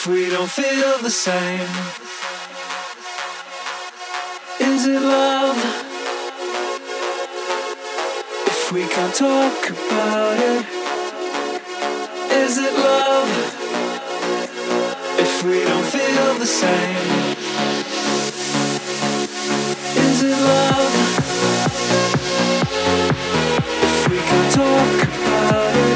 If we don't feel the same, is it love? If we can't talk about it, is it love? If we don't feel the same, is it love? If we can't talk about it,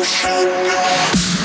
Emotional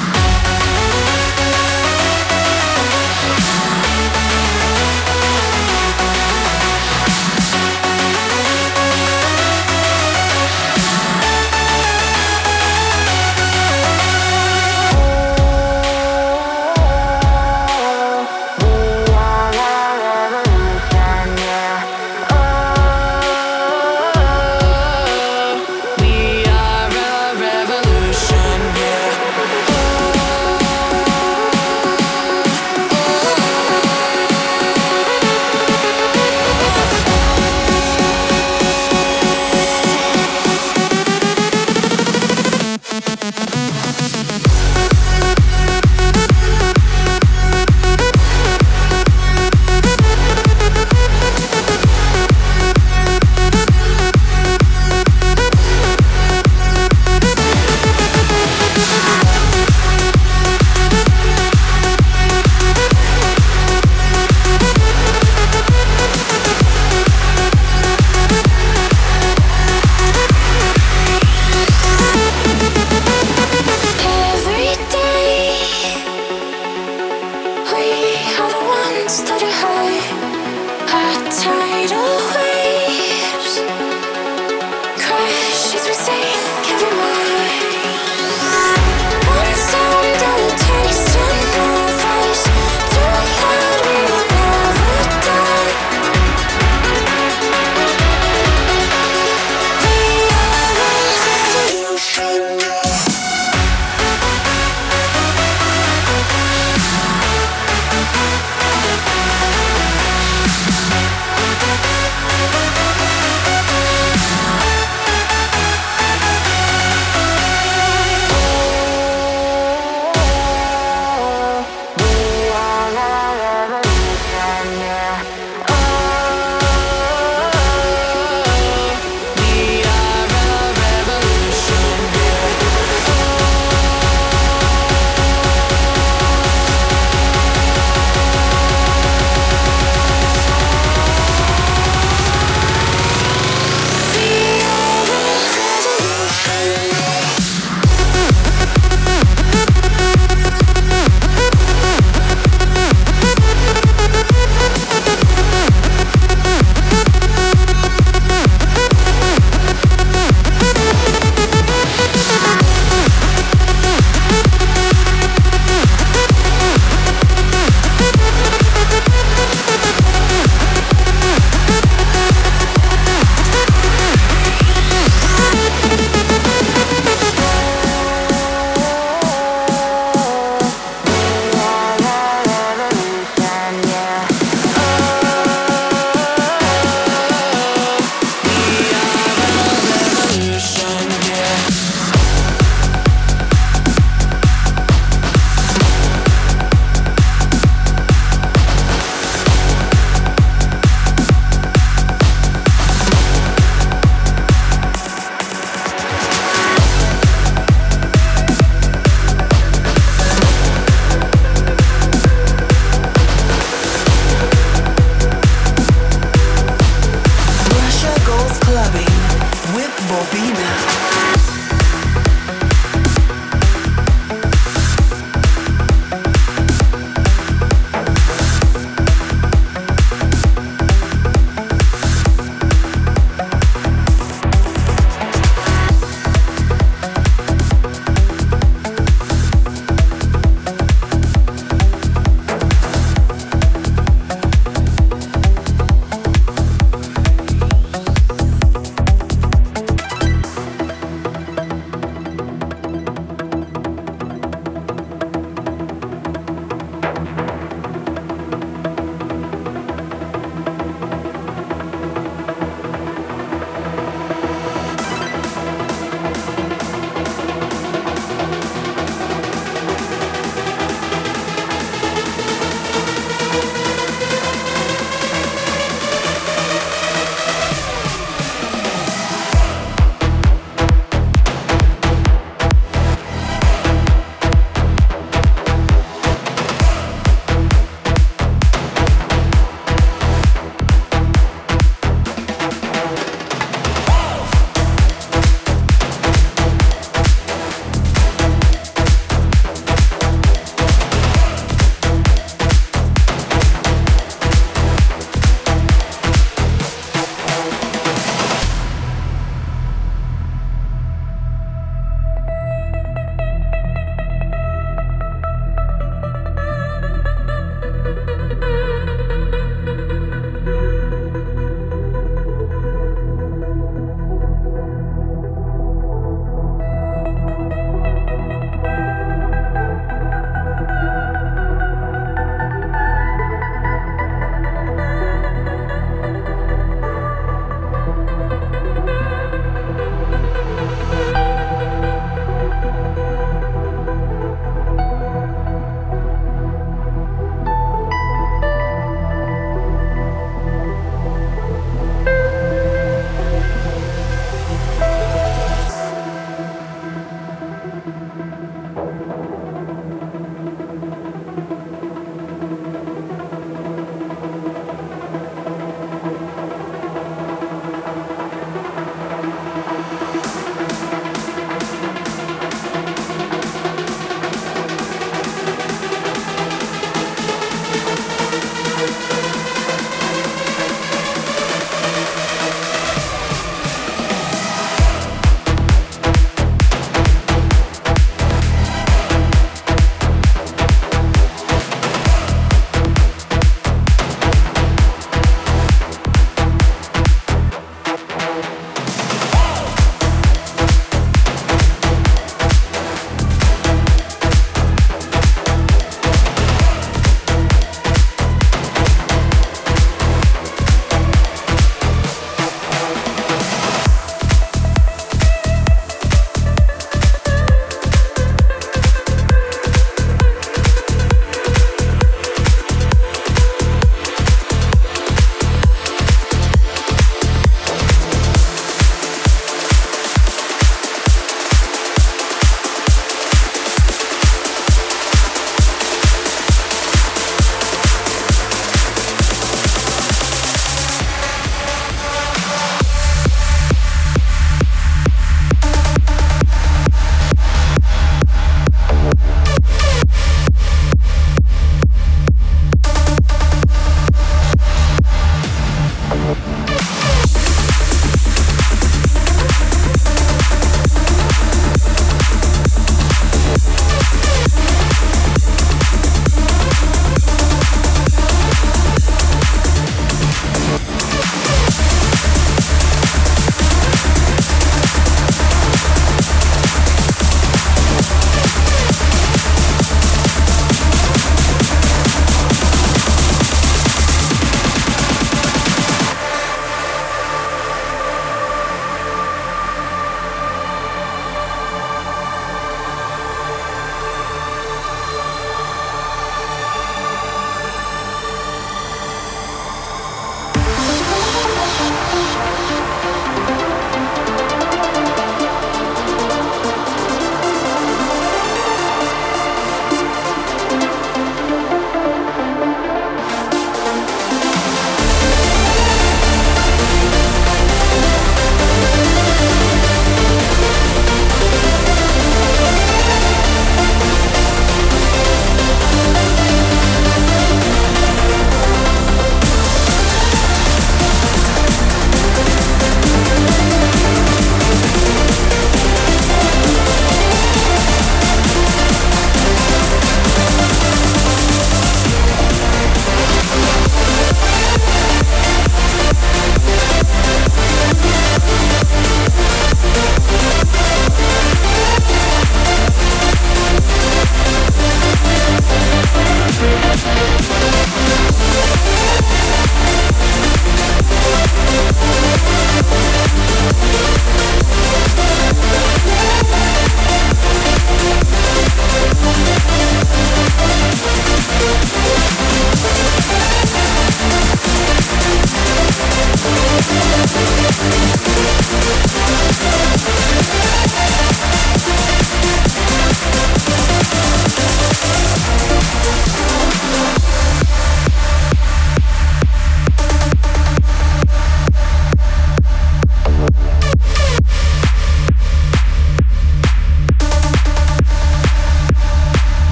Podcast.